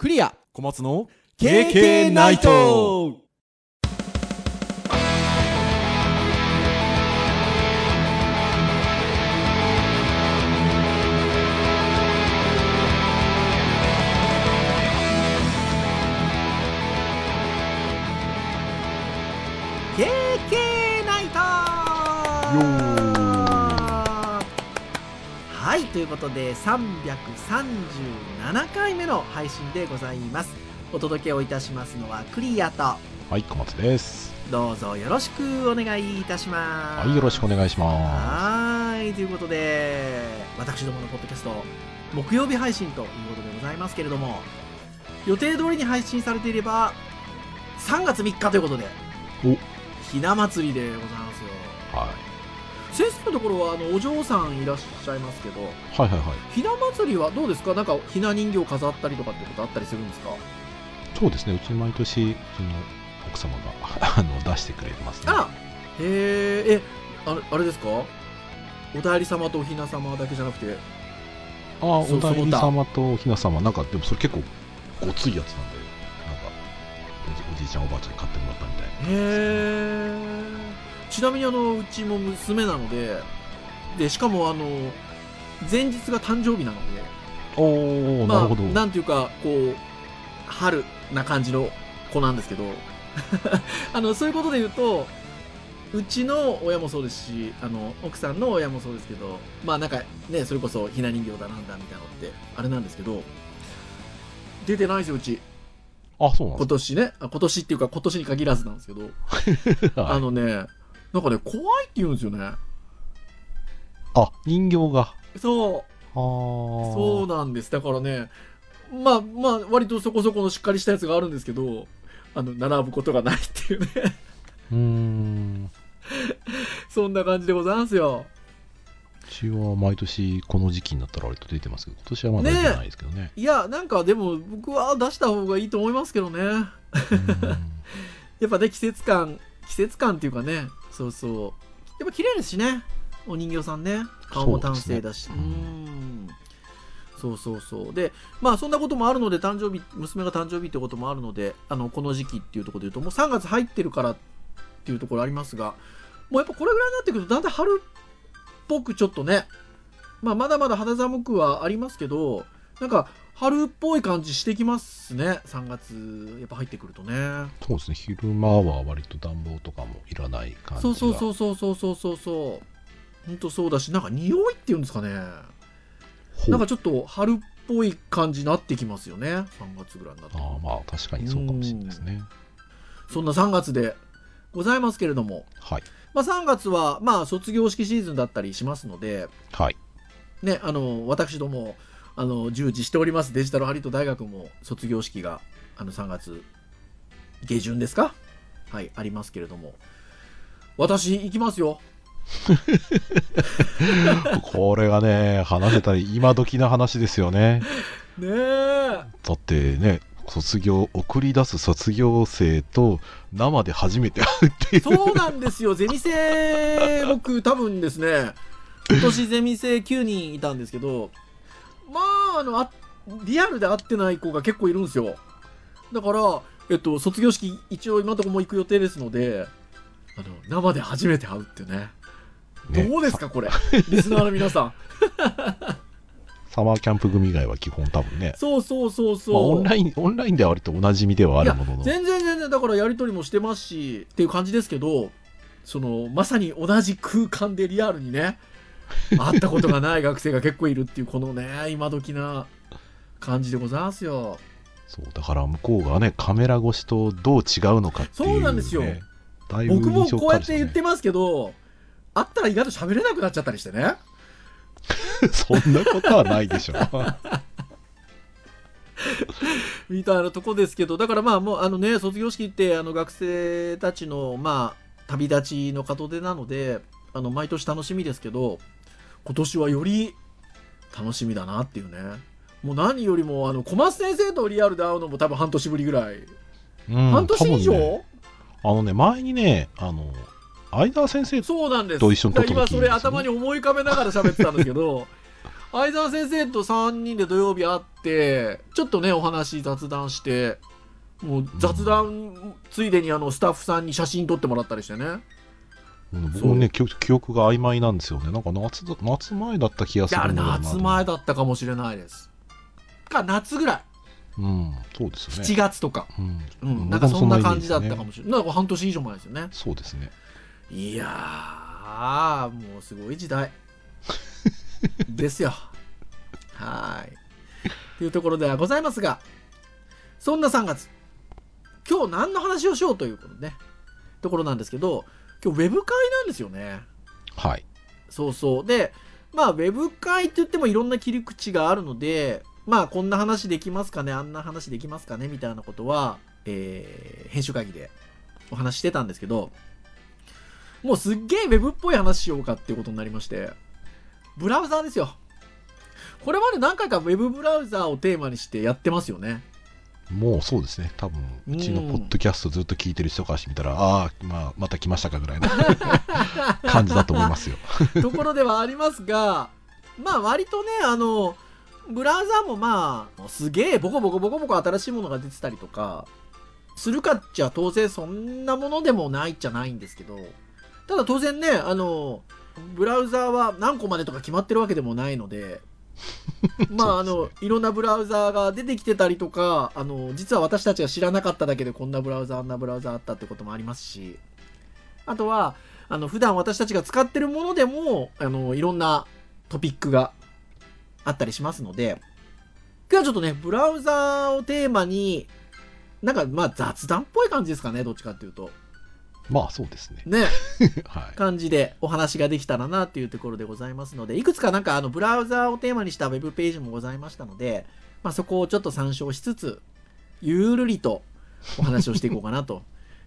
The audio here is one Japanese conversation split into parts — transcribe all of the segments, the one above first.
クリア。小松の KK ナイトということで337回目の配信でございます。お届けをいたしますのはクリアとはい小松です。どうぞよろしくお願いいたします。はいよろしくお願いしまはいということで私どものポッドキャスト木曜日配信ということでございますけれども予定通りに配信されていれば3月3日ということでお。ひな祭りでございますよ。すは先生のところはあのお嬢さんいらっしゃいますけどいはいはいはい。ひな祭りはどうですか？なんかひな人形飾ったりとかってことあったりするんですか？そうですね。うち毎年うちの奥様があの出してくれてますね。あらへー。えあれあれですか？おだいり様とおひな様だけじゃなくて？ああおだいり様とおひな様。なんかでもそれ結構ごついやつなんでなんかおじおじいちゃんおばあちゃんに買ってもらったみたいな。へえちなみにあのうちも娘なのででしかもあの前日が誕生日なのでおお、まあなるほど。なんていうかこう春な感じの子なんですけど あのそういうことで言うとうちの親もそうですしあの奥さんの親もそうですけどまあなんかねそれこそひな人形だなんだみたいなのってあれなんですけど出てないですようち。あそうなんで今年ね。あ今年っていうか今年に限らずなんですけど。はい。あのね、なんかね、怖いって言うんですよね。あ人形が。そう、そうなんです。だからね、まあまあ、割とそこそこのしっかりしたやつがあるんですけど、あの、並ぶことがないっていうね、うーん。そんな感じでございますよ。うちは毎年この時期になったら割と出てますけど今年はまだ出てないですけどね。いや、なんかでも僕は出した方がいいと思いますけどね。やっぱね、季節感、季節感っていうかね、そうそう。やっぱ綺麗ですしね、お人形さんね。顔も端正だし。う,、そうですねん。そうそうそう。で、まあそんなこともあるので、誕生日、娘が誕生日ってこともあるので、あの、この時期っていうところで言うと、もう3月入ってるからっていうところありますが、もうやっぱこれぐらいになってくると、だんだん春っぽくちょっとね、まあまだまだ肌寒くはありますけど、なんか春っぽい感じしてきますね、3月、やっぱ入ってくるとね。そうですね。昼間は割と暖房とかもいらない感じが。そうそうそうそうそうそうそう。そう本当そうだしなんか匂いっていうんですかね。なんかちょっと春っぽい感じになってきますよね。3月ぐらいになって。ああまあ確かにそうかもしれないですね。そんな3月でございますけれども、はい。まあ、3月はまあ卒業式シーズンだったりしますので。はい。ねあの私どもあの従事しておりますデジタルハリウッド大学も卒業式があの3月下旬ですか？はいありますけれども。私行きますよ。これがね話せたら今時な話ですよね。ねえ。だってね卒業送り出す卒業生と生で初めて会うっていう。そうなんですよ、ゼミ生、僕、多分ですね、今年ゼミ生9人いたんですけど、まあ、あの、あリアルで会ってない子が結構いるんですよ。だから、えっと、卒業式、一応今のところもう行く予定ですので、あの、生で初めて会うってね。ねどうですか、これ？リスナーの皆さん。サマーキャンプ組以外は基本多分ね、そうそうそうそう。まあ、オンラインオンラインでは割とおなじみではあるものの全然全然だからやり取りもしてますしっていう感じですけどそのまさに同じ空間でリアルにね会ったことがない学生が結構いるっていうこのね今時な感じでございますよ。そうだから向こうがねカメラ越しとどう違うのかっていう、ね、そうなんですよ。だいぶ僕もこうやって言ってますけど会ったら意外と喋れなくなっちゃったりしてね。そんなことはないでしょ みたいなとこですけどだからまあもうあのね卒業式ってあの学生たちのまあ旅立ちの門出なのであの毎年楽しみですけど今年はより楽しみだなっていうね。もう何よりもあの小松先生とリアルで会うのも多分半年ぶりぐらい、うん半年以上、ね。あのね前にねあの相沢先生そうなんです。と一緒に撮った時今それ頭に思い浮かべながら喋ってたんですけど 相沢先生と3人で土曜日会ってちょっとねお話雑談してもう雑談ついでにあのスタッフさんに写真撮ってもらったりしてね。うん僕もね記憶記憶が曖昧なんですよね。なんか夏だ夏前だった気がするんだよな。夏前だったかもしれないです。か夏ぐらい。うんそうですよね。7月とか、うん。うん、なんかそんな感じだったかももしれない。なんか半年以上前ですよね。そうですね。いやーもうすごい時代。ですよ。はい。というところではございますがそんな3月。今日何の話をしようということね。ところなんですけど今日ウェブ会なんですよね。はい。そうそう。でまあウェブ会って言ってもいろんな切り口があるのでまあこんな話できますかね？あんな話できますかね？みたいなことは、えー編集会議でお話ししてたんですけどもうすっげえウェブっぽい話しようかっていうことになりましてブラウザーですよ。これまで何回かウェブブラウザーをテーマにしてやってますよねもうそうですね多分うちのポッドキャストずっと聞いてる人からしてみたら、ああ、まあ、また来ましたかぐらいの 感じだと思いますよ。ところではありますがまあ割とねあのブラウザーもまあすげえボコボコボコボコ新しいものが出てたりとかするかっちゃ当然そんなものでもないっちゃないんですけどただ当然ねあのブラウザーは何個までとか決まってるわけでもないので まああのいろんなブラウザーが出てきてたりとかあの実は私たちが知らなかっただけでこんなブラウザーあんなブラウザーあったってこともありますし。あとはあの普段私たちが使ってるものでもあのいろんなトピックがあったりしますので。今日はちょっとねブラウザーをテーマになんかまあ雑談っぽい感じですかねどっちかっていうと。まあそうですね。ね はい。感じでお話ができたらなっていうところでございますのでいくつかなんかあのブラウザーをテーマにしたウェブページもございましたので、まあ、そこをちょっと参照しつつゆるりとお話をしていこうかなと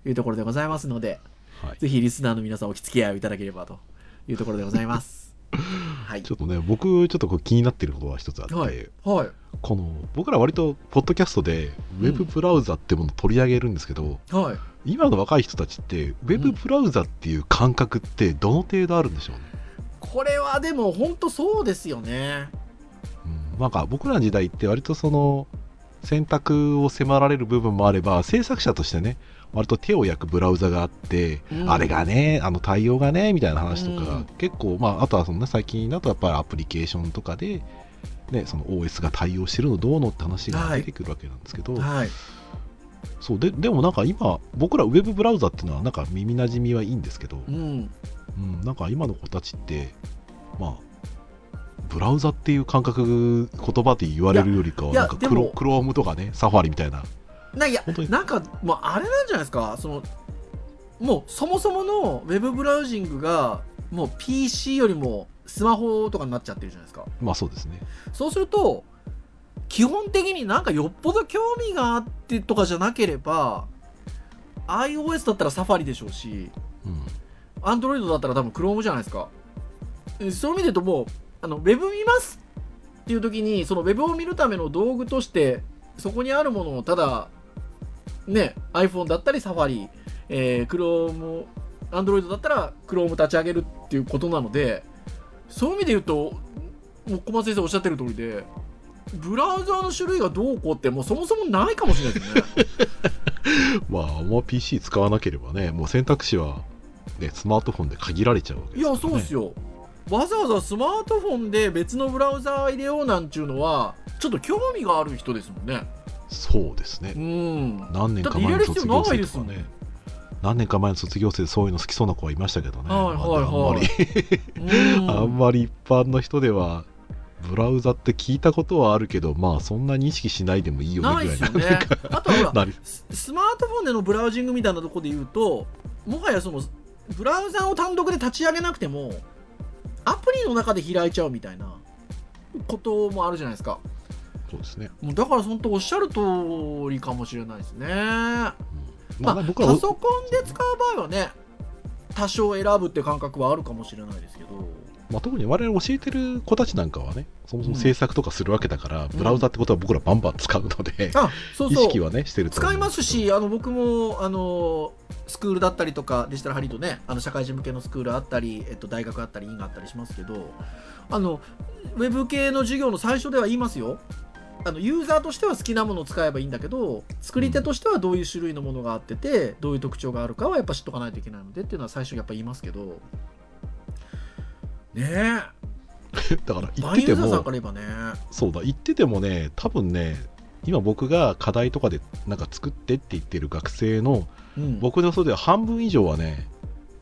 いうところでございますので はい、ぜひリスナーの皆さんお付き合いをいただければというところでございます。はいち。ょっとね、僕、ちょっとこう気になってることが一つあって、はい。はい。この僕ら割とポッドキャストでウェブブラウザってものを取り上げるんですけど、はい。今の若い人たちってウェブブラウザっていう感覚ってどの程度あるんでしょうね、これはでも本当そうですよね。うん、なんか僕らの時代って割とその選択を迫られる部分もあれば制作者としてね割と手を焼くブラウザがあって、うんあれがねあの対応がねみたいな話とか、うん結構まああとはその、ね、最近だとやっぱりアプリケーションとかで、ね、その OS が対応してるのどうのって話が出てくるわけなんですけど、はい。そうででもなんか今僕らウェブブラウザっていうのはなんか耳なじみはいいんですけど、うん。うん、なんか今の子たちってまあブラウザっていう感覚言葉で言われるよりかはなんかクロクロームとかねサファリみたいなないやなんかもうあれなんじゃないですか。そのもうそもそものウェブブラウジングがもう PC よりもスマホとかになっちゃってるじゃないですか。まあそうですね。そうすると基本的になんかよっぽど興味があってとかじゃなければ iOS だったらサファリでしょうしうん。Android だったら多分 Chrome じゃないですか。えそういう意味で言うともうあのウェブ見ますっていう時にそのウェブを見るための道具としてそこにあるものをただね iPhone だったりサファリ、えー、Chrome Android だったら Chrome 立ち上げるっていうことなのでそういう意味で言うともう小松先生おっしゃってる通りでブラウザーの種類がどうこうってもうそもそもないかもしれないですね。まああんま PC 使わなければねもう選択肢は、ね、スマートフォンで限られちゃうわけいやですから、ね、そうですよ。わざわざスマートフォンで別のブラウザー入れようなんちゅうのはちょっと興味がある人ですもんねそうですね。うん。何年か前の卒業生とかね。何年か前の卒業生でそういうの好きそうな子はいましたけどね、はいはいはい。あんまり。うん。あんまり一般の人ではブラウザって聞いたことはあるけどまあそんなに意識しないでもいいよねぐらいなね。あとは スマートフォンでのブラウジングみたいなところで言うともはやそのブラウザを単独で立ち上げなくてもアプリの中で開いちゃうみたいなこともあるじゃないですかそうですね、もうだから本当おっしゃる通りかもしれないですね。うんままあ、あ、僕はパソコンで使う場合はね多少選ぶって感覚はあるかもしれないですけど。まあ、特に我々教えてる子たちなんかはね、そもそも制作とかするわけだから、ブラウザってことは僕らバンバン使うので、あそうそう。意識はね、してる使いますしあの僕もあのスクールだったりとかデジタルハリウッドねあの社会人向けのスクールあったり、えっと、大学あったり院があったりしますけどあのウェブ系の授業の最初では言いますよあのユーザーとしては好きなものを使えばいいんだけど作り手としてはどういう種類のものがあっててどういう特徴があるかはやっぱ知っとかないといけないのでっていうのは最初やっぱ言いますけど。ね だからえ言ってても。から言えばね。そうだ。言っててもね多分ね今僕が課題とかでなんか作ってって言ってる学生のうん。僕の予想では半分以上はね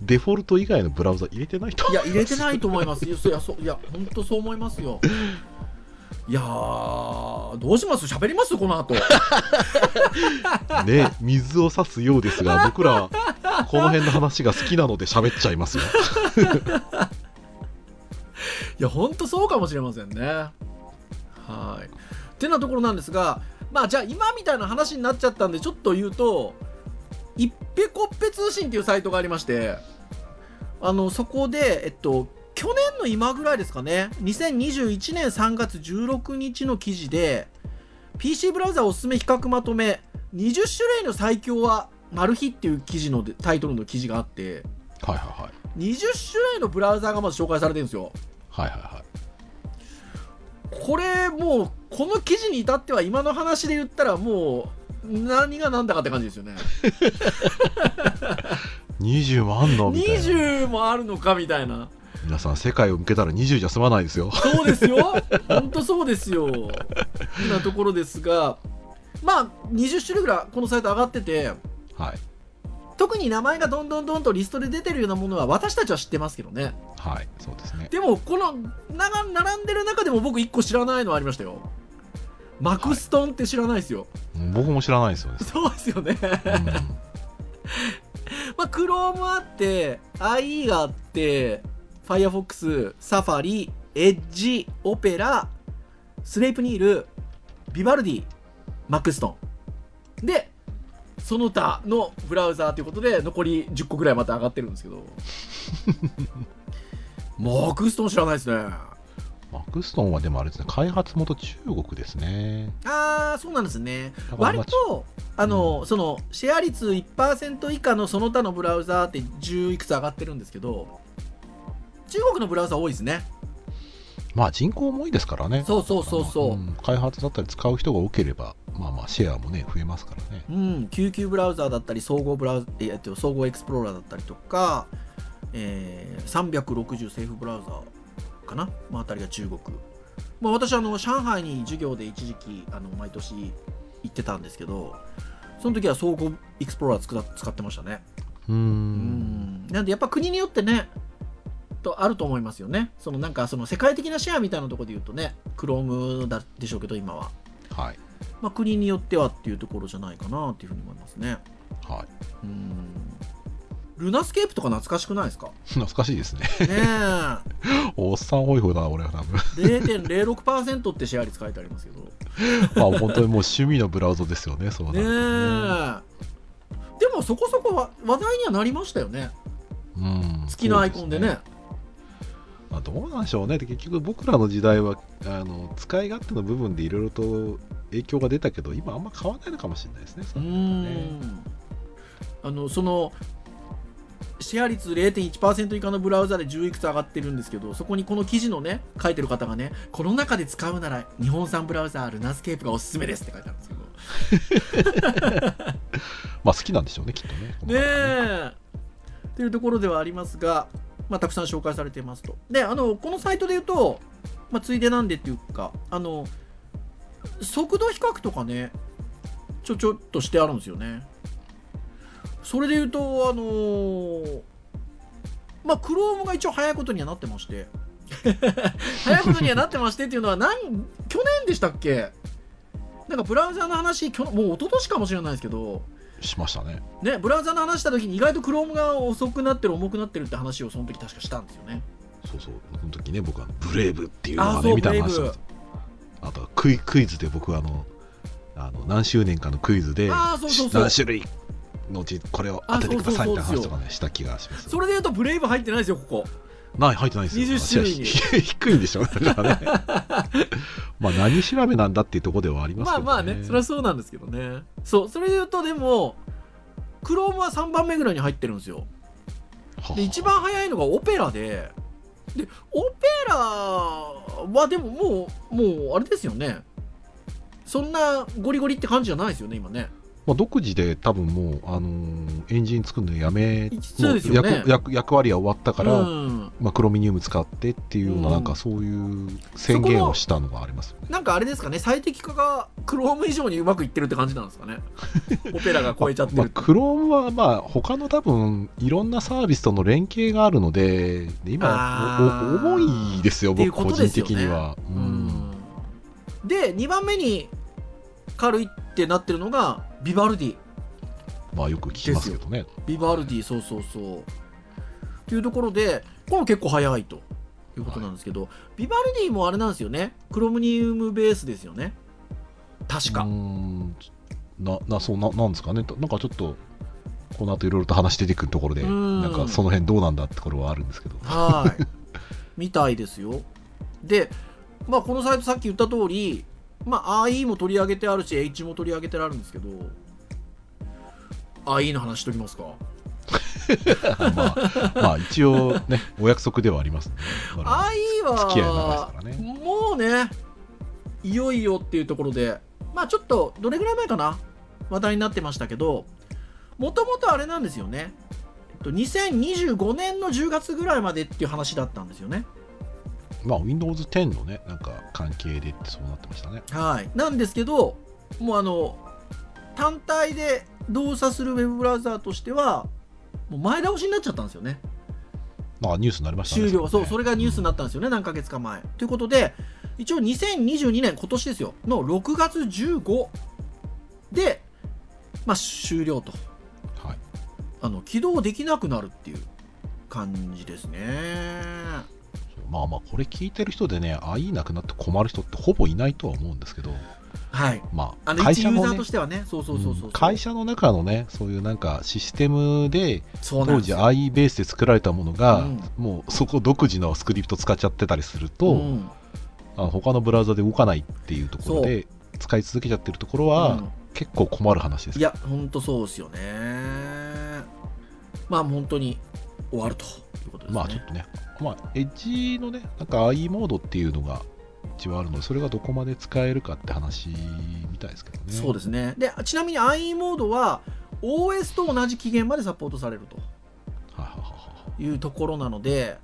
デフォルト以外のブラウザ入れてないといや入れてないと思います。よ。いや、そういや本当そう思いますよ。いやー、どうします？喋ります？この後。ね水を差すようですが 僕らこの辺の話が好きなので喋っちゃいますよ いや、本当そうかもしれませんね。はい。ってなところなんですが、まあじゃあ今みたいな話になっちゃったんで、ちょっと言うと、いっぺこっぺ通信っていうサイトがありまして、あの、そこで、えっと、去年の今ぐらいですかね、2021年3月16日の記事で、PC ブラウザおすすめ比較まとめ、20種類の最強はマル秘っていう記事のでタイトルの記事があって、はいはいはい。20種類のブラウザーがまず紹介されてるんですよ。はいはいはい。これもうこの記事に至っては今の話で言ったらもう何が何だかって感じですよね。20もあんのみたいな。20もあるのかみたいな皆さん世界を向けたら20じゃ済まないですよ。そうですよ。本当そうですよ。なところですが。まあ20種類ぐらいこのサイト上がってて。はい。特に名前がどんどんどんとリストで出てるようなものは私たちは知ってますけどね。はいそうですね。でもこのな並んでる中でも僕1個知らないのありましたよ。マクストンって知らないですよ、うん僕も知らないですよね、そうですよね。うん。まあ、Chrome あって、IE があって、Firefox、Safari、Edge、Opera、スレイプニール、ビバルディ、Maxton。で、その他のブラウザーということで、残り10個ぐらいまた上がってるんですけど。マクストン知らないですね。マクストンはでもあれですね開発元中国ですねあー、そうなんですね。割と、あの、その、シェア率1%以下のその他のブラウザーって10いくつ上がってるんですけど、中国のブラウザ多いですね。まあ人口も多いですからねそうそうそうそう。ん開発だったり使う人が多ければまあまあシェアもね増えますからねうん、QQ ブラウザーだったり、総合ブラウええっと、総合エクスプローラーだったりとか、えー、360セーフブラウザーかな、まあ、あたりが中国。まあ、私あの、上海に授業で一時期、あの毎年行ってたんですけど、その時は総合エクスプローラー使っ使ってましたね。うんなんでやっぱ国によってねとあると思いますよね。そのなんかその世界的なシェアみたいなところで言うとね Chrome だでしょうけど今は、はい。まあ、国によってはっていうところじゃないかなっていうふうに思いますね。はい。うん。ルナスケープとか懐かしくないですか？懐かしいですね。ね おっさん多い方だ俺は多分。え0.06%ってシェア率書いてありますけど。まあ本当にもう趣味のブラウザですよねそうなねるとえ。でもそこそこは話題にはなりましたよね。うん。月のアイコンでねまあ、どうなんでしょうね。で結局僕らの時代はあの使い勝手の部分でいろいろと影響が出たけど今あんま変わらないのかもしれないですね。うそあのそのシェア率0.1%以下のブラウザで10いくつ上がってるんですけどそこにこの記事のね書いてる方がねこの中で使うなら日本産ブラウザルナスケープがおすすめですって書いてあるんですけど。まあ好きなんでしょうねきっとね。ねえ。っていうところではありますが、まあ、たくさん紹介されていますと。であのこのサイトで言うと、まあ、ついでなんでっていうかあの速度比較とかねちょちょっとしてあるんですよね。それで言うとあのーまあ Chrome が一応早いことにはなってまして。早いことにはなってましてっていうのは何去年でしたっけ？なんかブラウザの話もう一昨年かもしれないですけどしましたね。ね、ブラウザの話した時に意外と Chrome が遅くなってる重くなってるって話をその時確かしたんですよね。そうそう。その時ね僕はブレイブっていうのあそうがねみた話をあとはクイクイズで僕はあのあの何周年かのクイズで何種類のうちこれを当ててくださいみたいな話とかねした気がします。それで言うとブレイブ入ってないですよここない入ってないですよ。20種類。に 低いんでしょだからね。まあ何調べなんだっていうところではありますけど、ね、まあまあね。それはそうなんですけどね。そうそれで言うとでもクロームは3番目ぐらいに入ってるんですよ。はで一番早いのがオペラで。でオペラはでももうもうあれですよね。そんなゴリゴリって感じじゃないですよね今ねまあ、独自で多分もう、あのーエンジン作るのやめそうですよね。役役役割は終わったから、うん、まあ、クロミニウム使ってっていうような,、うん。なんかそういう宣言をしたのがありますよね。なんかあれですかね最適化がクローム以上にうまくいってるって感じなんですかね。オペラが超えちゃってまあ、るクロームはまあ他の多分いろんなサービスとの連携があるので今重いですよ僕個人的には。ううん。んで2番目に軽いってなってるのがビバルディ。まあよく聞きますけどね。ビバルディそうそうそう。っていうところでこれも結構早いと。いうことなんですけど、ビバルディもあれなんですよね。クロムニウムベースですよね。確か、うーん。ななそうななんですかね。なんかちょっとこの後いろいろと話出てくるところでうん。なんかその辺どうなんだってところはあるんですけど。はい。みたいですよ。でまあこのサイトさっき言った通りまあ IE も取り上げてあるし H も取り上げてあるんですけど IE の話しときますか？まあ、まあ一応ねお約束ではありますね。IE 付き合い長いですはからね。もうねいよいよっていうところでまあちょっとどれぐらい前かな？話題になってましたけどもともとあれなんですよね。えっと2025年の10月ぐらいまでっていう話だったんですよねまあ Windows 10のねなんか関係でってそうなってましたね。はいなんですけどもうあの単体で動作するウェブブラウザーとしてはもう前倒しになっちゃったんですよねまあニュースになりましたね。終了、そう、ねそれがニュースになったんですよね、何ヶ月か前。ということで、一応2022年、今年ですよ、の6月15で、まあ、終了と。はい。あの、起動できなくなるっていう感じですね。まあまあこれ聞いてる人でね、あいいなくなって困る人ってほぼいないとは思うんですけど、はい。まああの、会社もね一ユーザーと、してはね、そうそうそうそう。うん会社の中のね、そういうなんかシステムで当時。IE ベースで作られたものが、うんもうそこ独自のスクリプト使っちゃってたりすると、うんあ他のブラウザで動かないっていうところで使い続けちゃってるところは、うん結構困る話ですいや、ほんとそうですよね。まあ、本当に終わるということですね。まあちょっとね、まあ、エッジのね、なんか IE モードっていうのが一応あるので、それがどこまで使えるかって話みたいですけどね。そうですね。で、ちなみに IE モードは OS と同じ期限までサポートされるとはいはいはいはいいうところなので、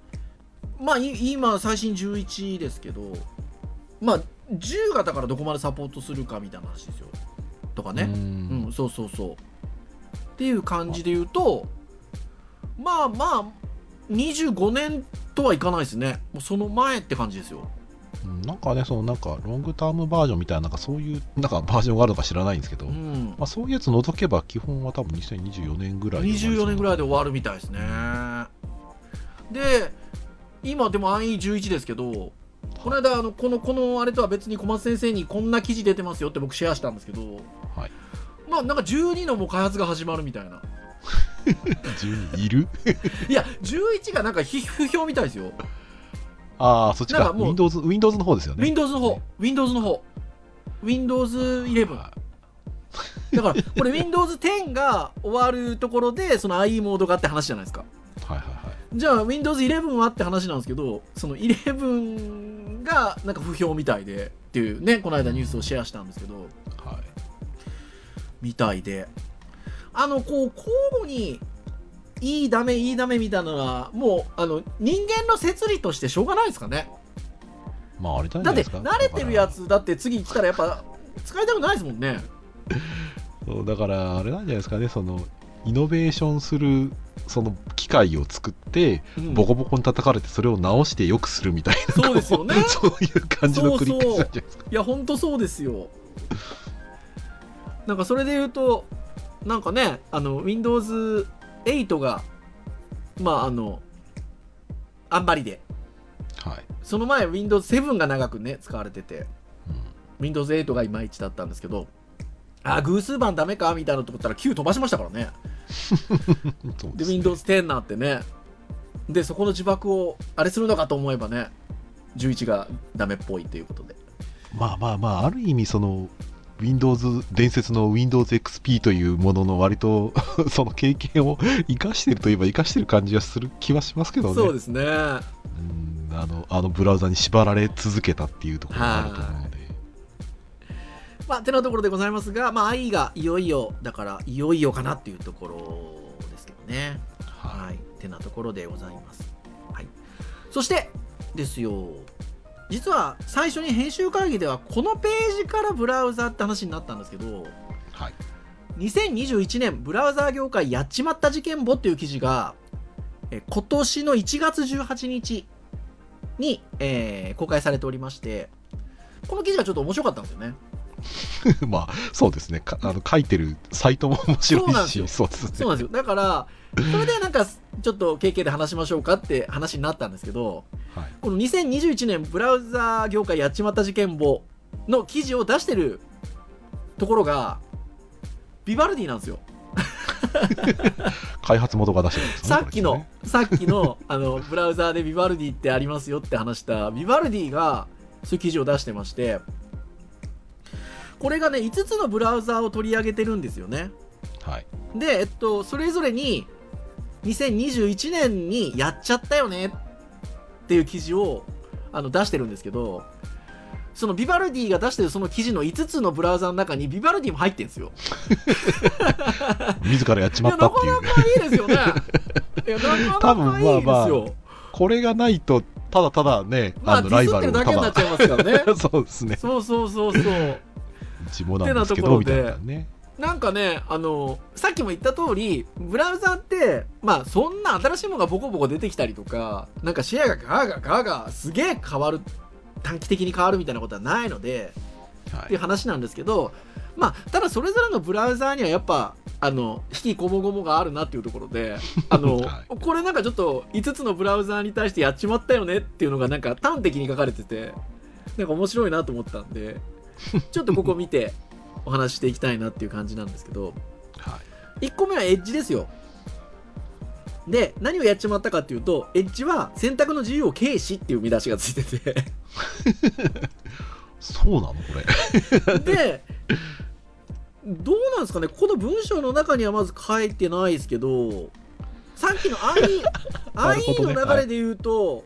まあい今最新11ですけど、まあ10型からどこまでサポートするかみたいな話ですよ。とかね。ううん、んそうそうそう。っていう感じで言うと、まあまあ、25年とはいかないですね。もうその前って感じですよ。うんなんかね、そのなんかロングタームバージョンみたいな、なんかそういうなんかバージョンがあるのか知らないんですけど、うん。まあ、そういうやつ除けば基本は多分2024年ぐらいで終わりそう24年ぐらいで終わるみたいですね。で、今でも IE11 ですけど、この間あのこのこのあれとは別に小松先生にこんな記事出てますよって僕シェアしたんですけど、はいまあなんか12のもう開発が始まるみたいな。12いる？いや11がなんか非不評みたいですよ。ああ、そっちか。なんかもう Windows, Windows の方ですよね。Windows の方、Windows の方、Windows 11。はだからこれ Windows 10が終わるところでその IE モードがって話じゃないですか。いはいはいはい。じゃあ Windows 11はって話なんですけどその11がなんか不評みたいでっていうねこの間ニュースをシェアしたんですけどはいみたいであのこう交互にいいダメいいダメみたいなのはもうあの人間の摂理としてしょうがないですかね。まあ、あれじゃだってないですか。慣れてるやつだって次来たらやっぱ使いたくないですもんね。そうだから、あれなんじゃないですかね、その、イノベーションする、その機械を作って、うん。ボコボコに叩かれて、それを直して良くするみたいな、そうですよね。そういう感じの繰り返しじゃないですか。いやほんとそうですよ。なんかそれで言うとなんかねあの Windows8 がまああのあんまりで。はい。その前 Windows7 が長くね使われてて。うん、Windows8 がいまいちだったんですけど。あ偶数版ダメかみたいなとこったら9飛ばしましたからね。でね。Windows10 になってね。でそこの呪縛をあれするのかと思えばね11がダメっぽいということで。まあまあまあ、ある意味、その、Windows、伝説の Windows XP というものの割と その経験を生かしてるといえば生かしてる感じがする気はしますけどね。そうですね。うんあのあのブラウザに縛られ続けたっていうところがあると思うので。まあてなところでございますがまあ i がいよいよだからいよいよかなっていうところですけどね。ははい。てなところでございます。はい。そしてですよ実は最初に編集会議ではこのページからブラウザって話になったんですけどはい。2021年ブラウザー業界やっちまった事件簿っていう記事がえ今年の1月18日に、えー公開されておりましてこの記事がちょっと面白かったんですよね まあ、そうですね。かあの書いてるサイトも面白いし、そうですよそうですね。そうなんですよだからそれでなんかちょっと KK で話しましょうかって話になったんですけどはい。この2021年ブラウザー業界やっちまった事件簿の記事を出してるところがビバルディなんですよ開発元が出してるんですね さっきの、さっきのあのブラウザーでビバルディってありますよって話したビバルディがそういう記事を出してましてこれがね5つのブラウザーを取り上げてるんですよねはい。でえっとそれぞれに2021年にやっちゃったよねっていう記事をあの出してるんですけどそのビバルディが出してるその記事の5つのブラウザーの中にビバルディも入ってるんですよ。自らやっちまったっていう。いやなかなかいいですよね。いやなかなかいいですよ、多分まあまこれがないと、ただただね、まあ、あのライバルをただるだけになっちゃいますからね。そうですね。そうそうそうそう。うちもなんですけど、みたいなね。なんかねあのさっきも言った通りブラウザってまあそんな新しいものがボコボコ出てきたりとかなんかシェアがガーガーガーガーすげえ変わる短期的に変わるみたいなことはないのでっていうはい。話なんですけどまあただそれぞれのブラウザーにはやっぱあの引きこもごもがあるなっていうところで あの、はこれなんかちょっと5つのブラウザーに対してやっちまったよねっていうのがなんか端的に書かれててなんか面白いなと思ったんでちょっとここ見て お話ししていきたいなっていう感じなんですけどはい。1個目はエッジですよ。で何をやっちまったかっていうとエッジは選択の自由を軽視っていう見出しがついてて。そうなの？これ。でどうなんですかね？この文章の中にはまず書いてないですけどさっきの IE, IE の流れで言うと、も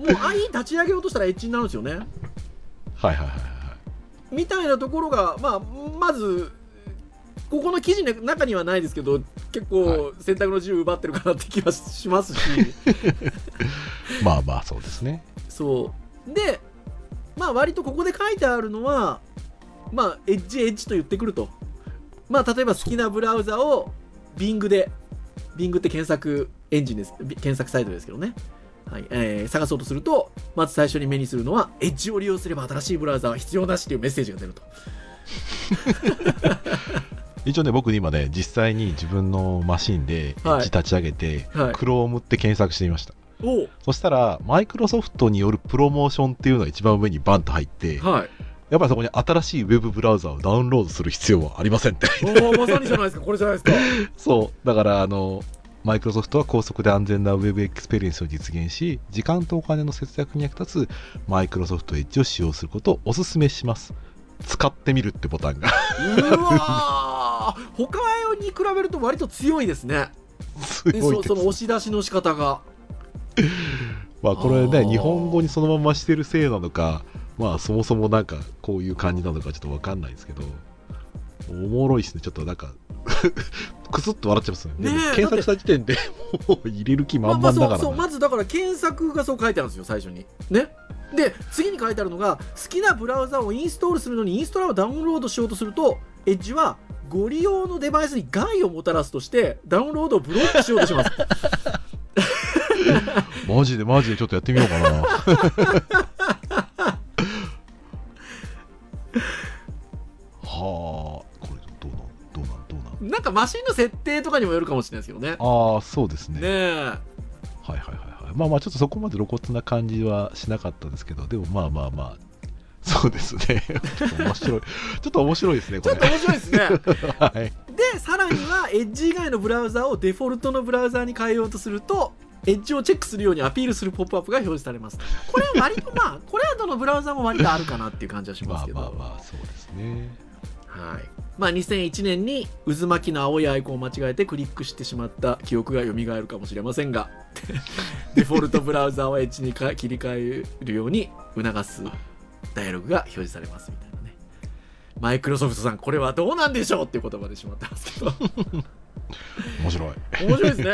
う IE 立ち上げようとしたらエッジになるんですよね。はいはいはいはい。みたいなところが、まあ、まずここの記事の中にはないですけど結構選択の自由奪ってるかなって気はしますし。まあまあ、そうですね。そう。でまあ割とここで書いてあるのはまあエッジエッジと言ってくると。まあ例えば好きなブラウザを Bing で Bing って検索エンジンです。び検索サイトですけどねはいえー探そうとするとまず最初に目にするのはエッジを利用すれば新しいブラウザは必要なしっていうメッセージが出ると。一応ね、僕今ね、実際に自分のマシンでエッジ立ち上げて、はい。Chrome って検索してみました。おそしたら、マイクロソフトによるプロモーションっていうのが一番上にバンと入って、はい。やっぱりそこに新しいウェブブラウザをダウンロードする必要はありませんって。まさにじゃないですか。これじゃないですか。そう。だから、あの、マイクロソフトは高速で安全なウェブエクスペリエンスを実現し、時間とお金の節約に役立つマイクロソフトエッジを使用することをお勧めします。使ってみるってボタンが。うわー。他に比べると割と強いですね。すごいそその押し出しの仕方が。まあこれね、日本語にそのまましてるせいなのか、まあそもそもなんかこういう感じなのかちょっとわかんないですけど、おもろいですね。ちょっとなんか、くすっと笑っちゃいますね。ねえ検索した時点でもう入れる気満まあ々だからな。まあそうそうまずだから検索がそう書いてあるんですよ最初にねで次に書いてあるのが好きなブラウザをインストールするのにインストーラーをダウンロードしようとするとエッジはご利用のデバイスに害をもたらすとしてダウンロードをブロックしようとします マジでマジでちょっとやってみようかな。はあ、なんかマシンの設定とかにもよるかもしれないですけどねああ、そうですね。ねえはいはいはいはい。まあまあ、ちょっとそこまで露骨な感じはしなかったですけど、でもまあまあまあ、そうですね。ちょっと面白い。ちょっと面白いですね、これ。ちょっと面白いですね はい。でさらにはエッジ以外のブラウザをデフォルトのブラウザに変えようとするとエッジをチェックするようにアピールするポップアップが表示されますこれは割とまあこれはどのブラウザも割とあるかなっていう感じはしますけどまあまあまあそうですねはいまあ、2001年に渦巻きの青いアイコンを間違えてクリックしてしまった記憶が蘇るかもしれませんが デフォルトブラウザをエッジにか切り替えるように促すダイアログが表示されますみたいなね。マイクロソフトさんこれはどうなんでしょうっていう言葉でしまってますけど。面白い。面白いですね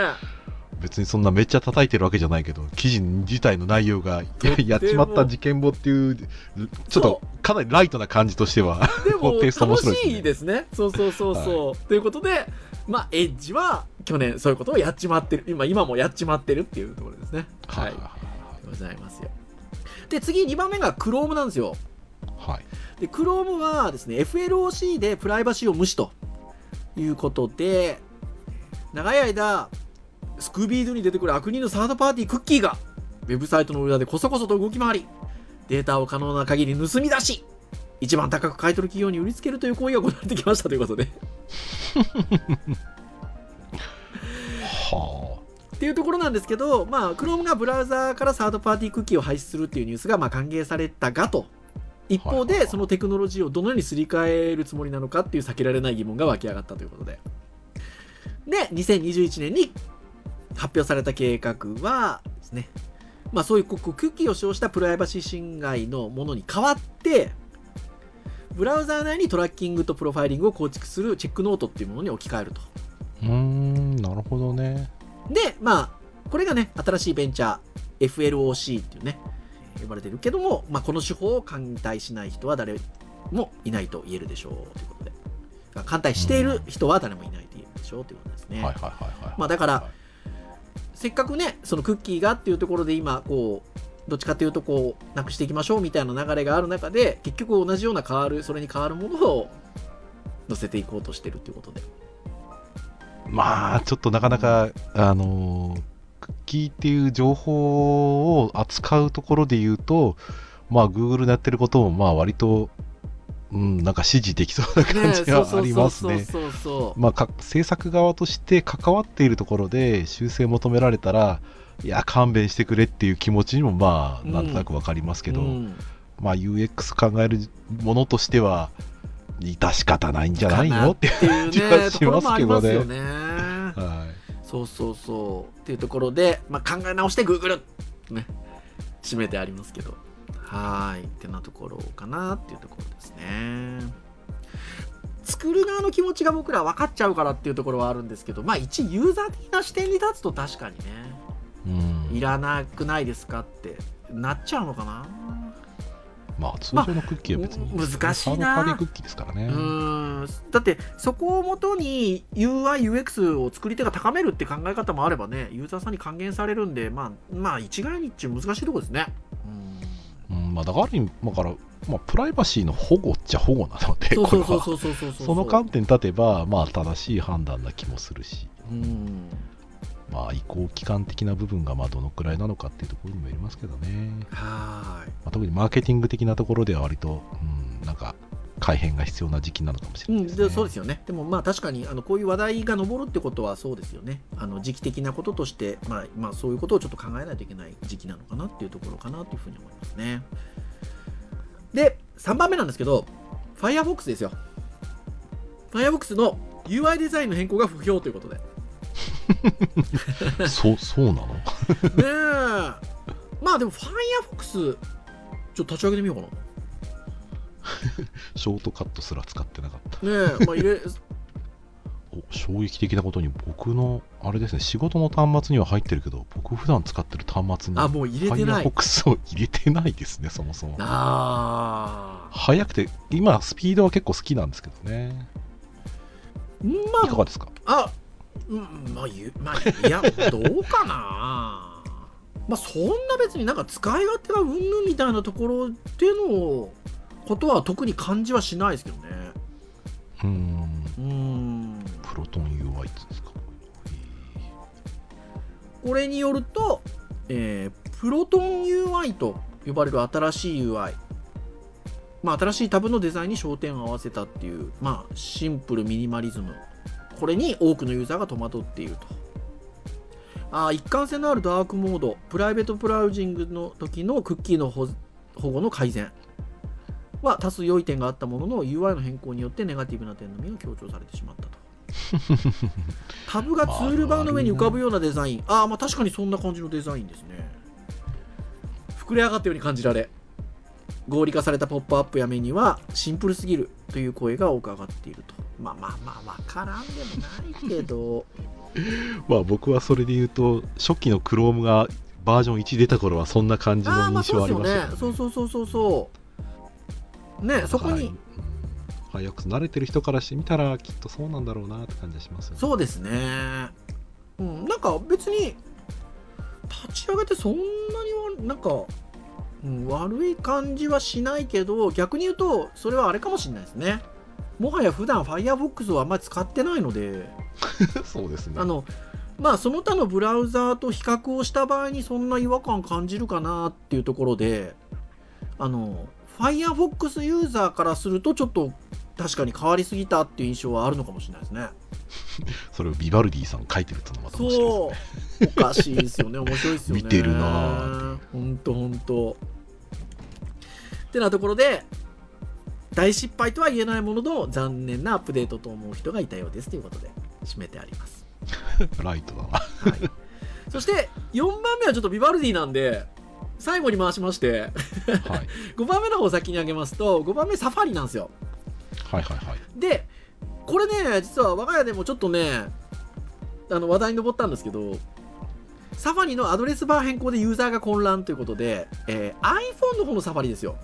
別にそんなめっちゃ叩いてるわけじゃないけど記事自体の内容がや やっちまった事件簿っていうちょっとかなりライトな感じとしてはでもテイスト面楽白いですね。しいですね。そうそうそうそう、ということでまあエッジは去年そういうことをやっちまってる。今今もやっちまってるっていうところですね。はい。ございますよ。で次2番目が Chrome なんですよ。はい。で Chrome はですね FLOC でプライバシーを無視ということで長い間スクービードゥに出てくる悪人のサードパーティークッキーがウェブサイトの裏でこそこそと動き回りデータを可能な限り盗み出し一番高く買い取る企業に売りつけるという行為が行われてきましたということで。はっていうところなんですけど、まあ、Chrome がブラウザーからサードパーティークッキーを廃止するっていうニュースがまあ歓迎されたがと。一方でそのテクノロジーをどのようにすり替えるつもりなのかっていう避けられない疑問が湧き上がったということで。で2021年に発表された計画はですねまあそういうこうクッキーを使用したプライバシー侵害のものに代わってブラウザー内にトラッキングとプロファイリングを構築するチェックノートっていうものに置き換えると。あうーんなるほどね。で、まあ、これがね、新しいベンチャー、FLOC っていうね、呼ばれてるけども、まあ、この手法を艦隊しない人は誰もいないと言えるでしょうということで、まあ艦隊している人は誰もいないと言えるでしょうということですね。はいはいはいはい。まあだからはいせっかくね、そのクッキーがっていうところで今、こう、どっちかっていうと、こう、なくしていきましょうみたいな流れがある中で、結局同じような変わる、それに変わるものを載せていこうとしてるっていうことで。まあちょっとなかなかあのクッキーっていう情報を扱うところで言うとまあ Google のやってることもまあ割とうんなんか支持できそうな感じがありますねそうそうそう。まあ、か制作側として関わっているところで修正求められたらいや勘弁してくれっていう気持ちにもまあうんなんとなくわかりますけど、うん。まあ UX 考えるものとしては致し方ないんじゃないのっていう気ねはしますけどね。そうそうそう。っていうところで、まあ、考え直してグーグルね締めてありますけどはーい。ってなところかなっていうところですね。作る側の気持ちが僕ら分かっちゃうからっていうところはあるんですけどまあ一ユーザー的な視点に立つと確かにねい、うん。いらなくないですかってなっちゃうのかな？まあ通常のクッキーは別に、ま難しいな。サークッキーですからね、うーん。だってそこをもとに UIUX を作り手が高めるって考え方もあればねユーザーさんに還元されるんでまあまあ一概にっちゅう難しいところですね。うんまあ、だからある意味だから、まあ、プライバシーの保護っちゃ保護なのでこれは。その観点に立てばまあ正しい判断な気もするし。うん。まあ移行期間的な部分がまあどのくらいなのかっていうところにもよりますけどね、はーい。まあ、特にマーケティング的なところでは割と、うん、なんか改変が必要な時期なのかもしれうん、ないですね、でそうですよね。でもまあ確かにあのこういう話題が上るってことはそうですよね。あの時期的なこととして、まあ、まあそういうことをちょっと考えないといけない時期なのかなっていうところかなというふうに思いますね。で、3番目なんですけど、Firefox ですよ。Firefox の UI デザインの変更が不評ということで。ね そうそうなの？え。まあでも Firefox、ちょっと立ち上げてみようかな。ショートカットすら使ってなかったねえ、まあ入れ、お衝撃的なことに僕のあれですね仕事の端末には入ってるけど僕普段使ってる端末にあ、もう入れてない。Firefox を入れてないですねそもそもあ早くて今スピードは結構好きなんですけどねー。まあいかがですか？あ、うん、まあ、ゆまあ、いや、どうかな。まあ、そんな別になんか使い勝手がうんぬんみたいなところでのことは特に感じはしないですけどね。うーんうーん。プロトン UI ってですか？これによると、えープロトン UI と呼ばれる新しい UI。まあ、新しいタブのデザインに焦点を合わせたっていう、まあ、シンプルミニマリズム。これに多くのユーザーが戸惑っていると。あ一貫性のあるダークモードプライベートブラウジングの時のクッキーの保保護の改善は多数良い点があったものの UI の変更によってネガティブな点のみが強調されてしまったと。タブがツールバーの上に浮かぶようなデザイン。ああまあ確かにそんな感じのデザインですね。膨れ上がったように感じられ合理化されたポップアップやメニューはシンプルすぎるという声が多く上がっていると。まあまあまあ分からんでもないけど。まあ僕はそれで言うと初期の Chrome がバージョン1出た頃はそんな感じの印象ありましたよね。ね。そうそうそうそうそうねそこに、はい。うんファイアックス慣れてる人からしてみたらきっとそうなんだろうなって感じがしますよね。そうですね。うんなんか別に立ち上げてそんなにはなんか、うん、悪い感じはしないけど逆に言うとそれはあれかもしれないですね。もはや普段 Firefox をあんまり使ってないので。そうですね。あのまあその他のブラウザーと比較をした場合にそんな違和感感じるかなっていうところであの Firefox ユーザーからするとちょっと確かに変わりすぎたっていう印象はあるのかもしれないですね。それをビバルディさん書いてるってのもまた面白いそうおかしいですよね。面白いですよね。見てるなぁほんとほんとってなところで大失敗とは言えないものの残念なアップデートと思う人がいたようですということで締めてあります。ライトだなはい、そして4番目はちょっとビバルディなんで最後に回しましてはい。5番目の方を先に挙げますと5番目サファリなんですよ。はいはいはい。でこれね実は我が家でもちょっとねあの話題に上ったんですけどサファリのアドレスバー変更でユーザーが混乱ということで、えー iPhone の方のサファリですよ。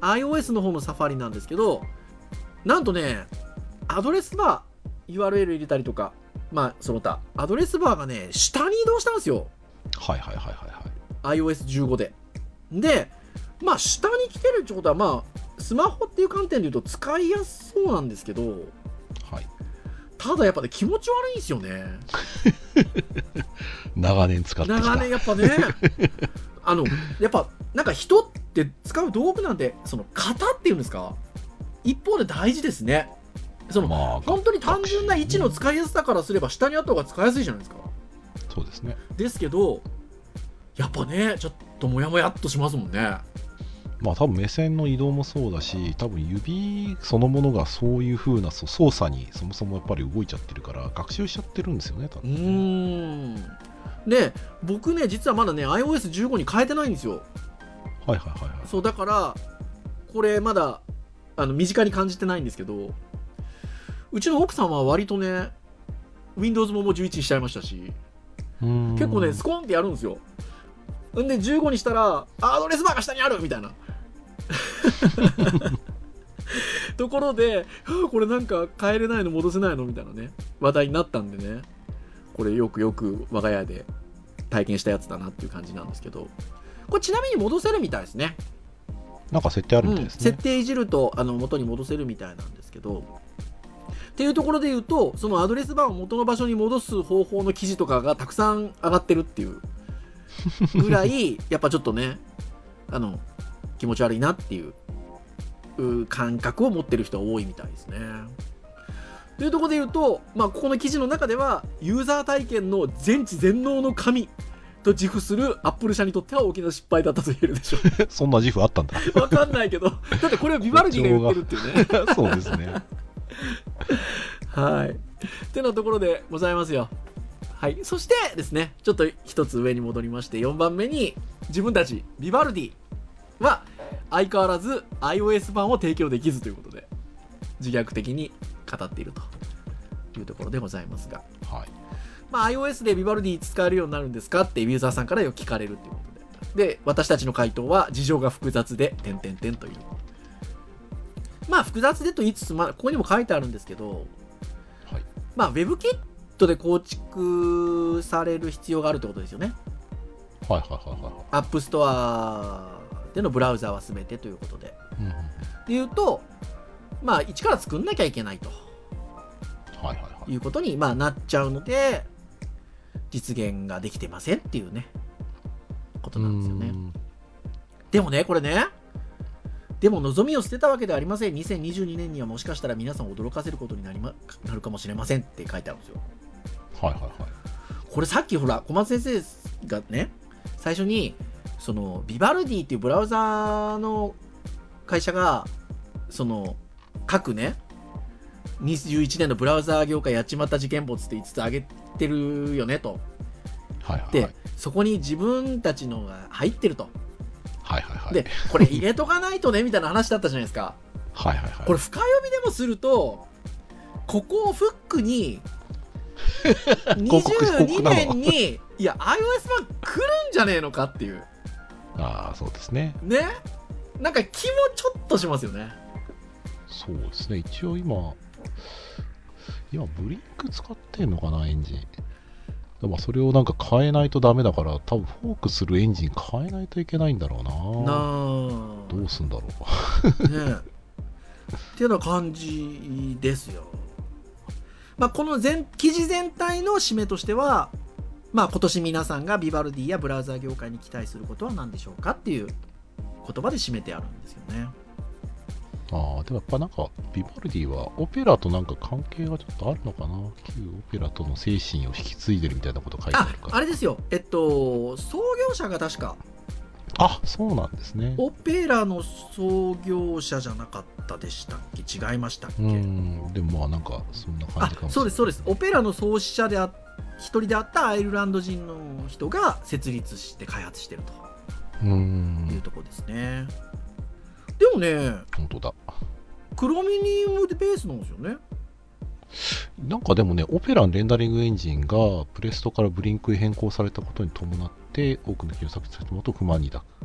iOS の方のサファリなんですけどなんとねアドレスバー URL 入れたりとかまあその他アドレスバーがね下に移動したんですよ。はいはいはいはいはい iOS15 で。で、まあ、下に来てるってことは、まあ、スマホっていう観点で言うと使いやすそうなんですけど、はいただやっぱね、気持ち悪いんですよね。長年使ってきた長年やっぱね、あの、やっぱ、なんか人って使う道具なんて、その型っていうんですか？一方で大事ですね。その、まあ本当に単純な位置の使いやすさからすれば下にあった方が使いやすいじゃないですか。そうですねですけど、やっぱね、ちょっとモヤモヤっとしますもんね。まあ多分目線の移動もそうだし多分指そのものがそういう風なそう操作にそもそもやっぱり動いちゃってるから学習しちゃってるんですよね多う分ーん。で、僕ね、実はまだね、iOS15 に変えてないんですよ。はいはいはいはいそう、だから、これまだ、あの、身近に感じてないんですけど、うちの奥さんは割とね、Windows ももう11にしちゃいましたし、結構ね、スコーンってやるんですよ。んで、15にしたら、あアドレスバーが下にあるみたいな。ところで、はあこれなんか変えれないの戻せないのみたいなね、話題になったんでね、これよくよく我が家で体験したやつだなっていう感じなんですけど、これちなみに戻せるみたいですね。なんか設定あるみたいですね。うん。設、定いじるとあの元に戻せるみたいなんですけど。っていうところで言うとそのアドレスバーを元の場所に戻す方法の記事とかがたくさん上がってるっていう ぐらいやっぱちょっとねあの気持ち悪いなっていうう感覚を持ってる人は多いみたいですね。というところで言うと、まあ、ここの記事の中ではユーザー体験の全知全能の神と自負するアップル社にとっては大きな失敗だったと言えるでしょう。そんな自負あったんだわかんないけど、だってこれはビバルディが言ってるっていうね。そうですねはい。ってなところでございますよ。はい。そしてですね、ちょっと一つ上に戻りまして、4番目に、自分たち、ビバルディは、相変わらず iOS 版を提供できずということで、自虐的に語っているというところでございますが、はいまあ、iOS でビバルディ使えるようになるんですかってユーザーさんからよく聞かれるということで。で、私たちの回答は事情が複雑で、点々点という。まあ、複雑でと言いつつ、まあ、ここにも書いてあるんですけど、はいまあ、WebKit で構築される必要があるってことですよね。はいはいはいはい App Store でのブラウザーは全てということで。うんうんでいうと、まあ、一から作んなきゃいけないとはいはいはいいうことに、まあ、なっちゃうので、実現ができてませんっていうね、ことなんですよねう。んでもね、これね、でも望みを捨てたわけではありません。2022年にはもしかしたら皆さんを驚かせることになりまなるかもしれませんって書いてあるんですよ。はいはいはい。これさっきほら小松先生がね最初にそのビバルディっていうブラウザーの会社がその各ね21年のブラウザー業界やっちまった事件簿つって5つ挙げてるよねと。はいはいで、はい。そこに自分たちのが入ってると。はいはいはい。でこれ入れとかないとねみたいな話だったじゃないですか。はいはいはい。これ深読みでもするとここをフックに 22告なの年にいや iOS 版来るんじゃねえのかっていう。ああそうですね。ね？なんか気もちょっとしますよね。そうですね。一応今今ブリンク使ってんのかなエンジン。でもそれをなんか変えないとダメだから多分フォークするエンジン変えないといけないんだろうな。なあ。どうすんだろねっていうような感じですよ。まあ、この全記事全体の締めとしては、まあ、今年皆さんがビバルディやブラウザー業界に期待することは何でしょうかっていう言葉で締めてあるんですよね。うああでもやっぱなんかビバルディはオペラとなんか関係がちょっとあるのかな？旧オペラとの精神を引き継いでるみたいなこと書いてああるから。あれですよ、えっと、創業者が確かあそうなんですね。オペラの創業者じゃなかったでしたっけ？違いましたっけ、うんでもまあなんかそんな感あじかもしれない。そうですそうです。オペラの創始者であ一人であったアイルランド人の人が設立して開発してると。ういうんとこですね、でもね本当だ。クロミニウムでベースなんですよね。なんかでもね、オペラのレンダリングエンジンがプレストからブリンクへ変更されたことに伴って、多くの企業作成と不満に抱く。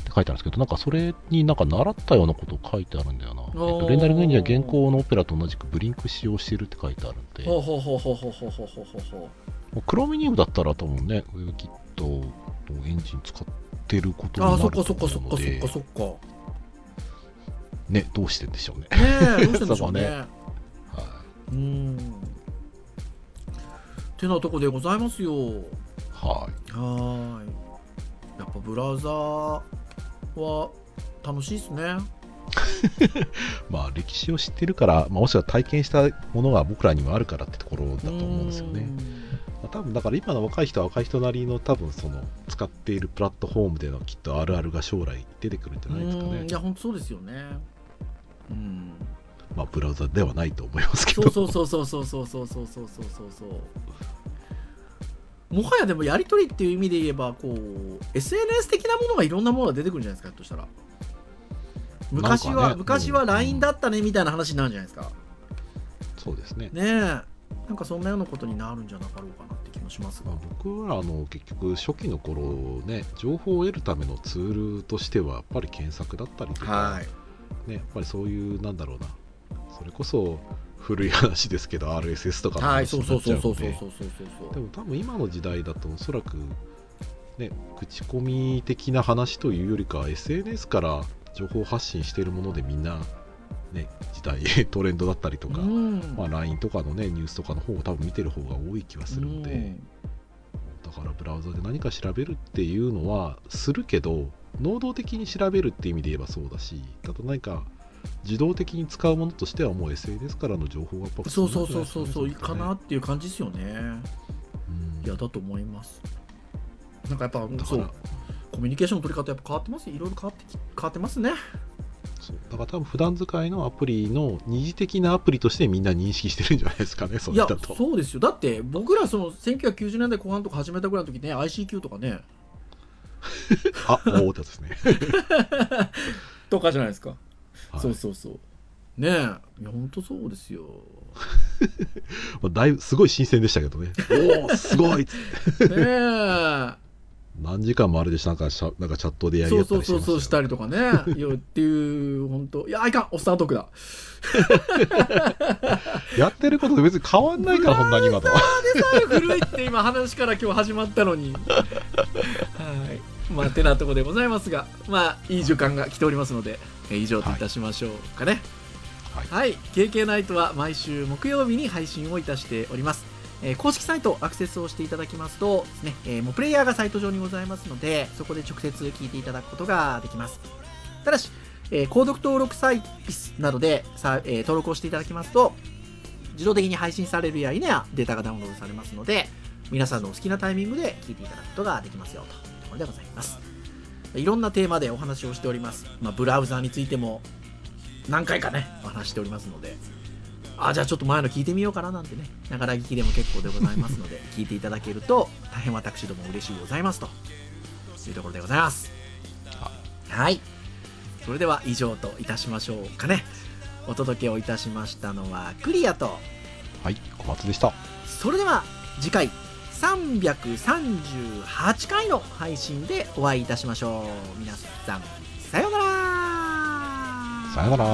って書いてあるんですけど、なんかそれになんか習ったようなことを書いてあるんだよな。えっと、レンダリングエンジンは現行のオペラと同じくブリンク使用しているって書いてあるんで、ほうほうほうほうほうほうほうほうほう。ほもうクロミニウムだったら多分ね、ウェブキットのエンジン使ってることになうああそっるとかそっかそっかそっ思うのでか、そっか。ね、どうしてんでしょうね。ねえどうしてんでしょうね。ねはうーんてなとこでございますよ。い。はい。はーいやっぱブラウザーは楽しいですね まあ歴史を知ってるから、まあ、もしくは体験したものが僕らにもあるからってところだと思うんですよね。まあ、多分だから今の若い人は若い人なりの多分その使っているプラットフォームでのきっとあるあるが将来出てくるんじゃないですかねうんい。や本当そうですよねうんまあブラウザではないと思いますけそど。うそうそうそうそうそうそうそうそうそうそうそうもはやでもやり取りっていう意味で言えばこう SNS 的なものがいろんなものが出てくるんじゃないですかとしたら。昔は、ね昔はうん。LINE だったねみたいな話になるんじゃないですか、そうですね。ねえ。なんかそんなようなことになるんじゃなかろうかなって気もしますが。まあ、僕はあの結局初期の頃ね情報を得るためのツールとしてはやっぱり検索だったりとか、はい。ね、やっぱりそういうなんだろうな。それこそ古い話ですけど RSS とかのはい話そうそうになっちゃうので。そうそうそうそうそうそうでも多分今の時代だとおそらくね口コミ的な話というよりかは SNS から情報発信しているものでみんなね時代 トレンドだったりとか、うん。まあ、LINE とかのねニュースとかの方を多分見てる方が多い気はするので、うんだからブラウザで何か調べるっていうのはするけど能動的に調べるって意味で言えばそうだしただ何か自動的に使うものとしてはもう SNS からの情報がやっぱそうそうそうそうそういいかなうっていう感じですよね。ん。いやだと思います。なんかやっぱコミュニケーションの取り方やっぱ変わってます？よいろいろ変わってき変わってますね。そう。だから多分普段使いのアプリの二次的なアプリとしてみんな認識してるんじゃないですかねそいやそうですよ。だって僕らその1990年代後半とか始めたぐらいの時ね ICQ とかね あおおですね。とかじゃないですか、はい。そうそうそう。ねえ。いや本当そうですよ。まあだいぶすごい新鮮でしたけどね。おお すごいっつって。ねえ。何時間もあれでしなんか？しゃなんかチャットでやり合ったそうそうりしてましたよ。そうそうしたりとかね。いやっていう本当いやいかんおっさんトークだ。やってることと別に変わんないからそんなに今と古いって今話から今日始まったのに。はい。まあてなとこでございますがまあいい時間が来ておりますので。えー以上といたしましょうかね。はい。はい、KK ナイトは毎週木曜日に配信をいたしております、えー公式サイトアクセスをしていただきますとですね、えーもうプレイヤーがサイト上にございますのでそこで直接聞いていただくことができます。ただし、えー購読登録サイトなどでさ、えー登録をしていただきますと自動的に配信されるや否やデータがダウンロードされますので皆さんのお好きなタイミングで聞いていただくことができますよというところでございますいろんなテーマでお話をしております、まあ、ブラウザーについても何回かねお話しておりますので。あじゃあちょっと前の聞いてみようかななんてねながら聞きでも結構でございますので聞いていただけると大変私ども嬉しいございますと。いうところでございます。はい。それでは以上といたしましょうかね。お届けをいたしましたのはクリアと。はい、小松でした。それでは次回338回の配信でお会いいたしましょう。皆さんさようなら。さようなら。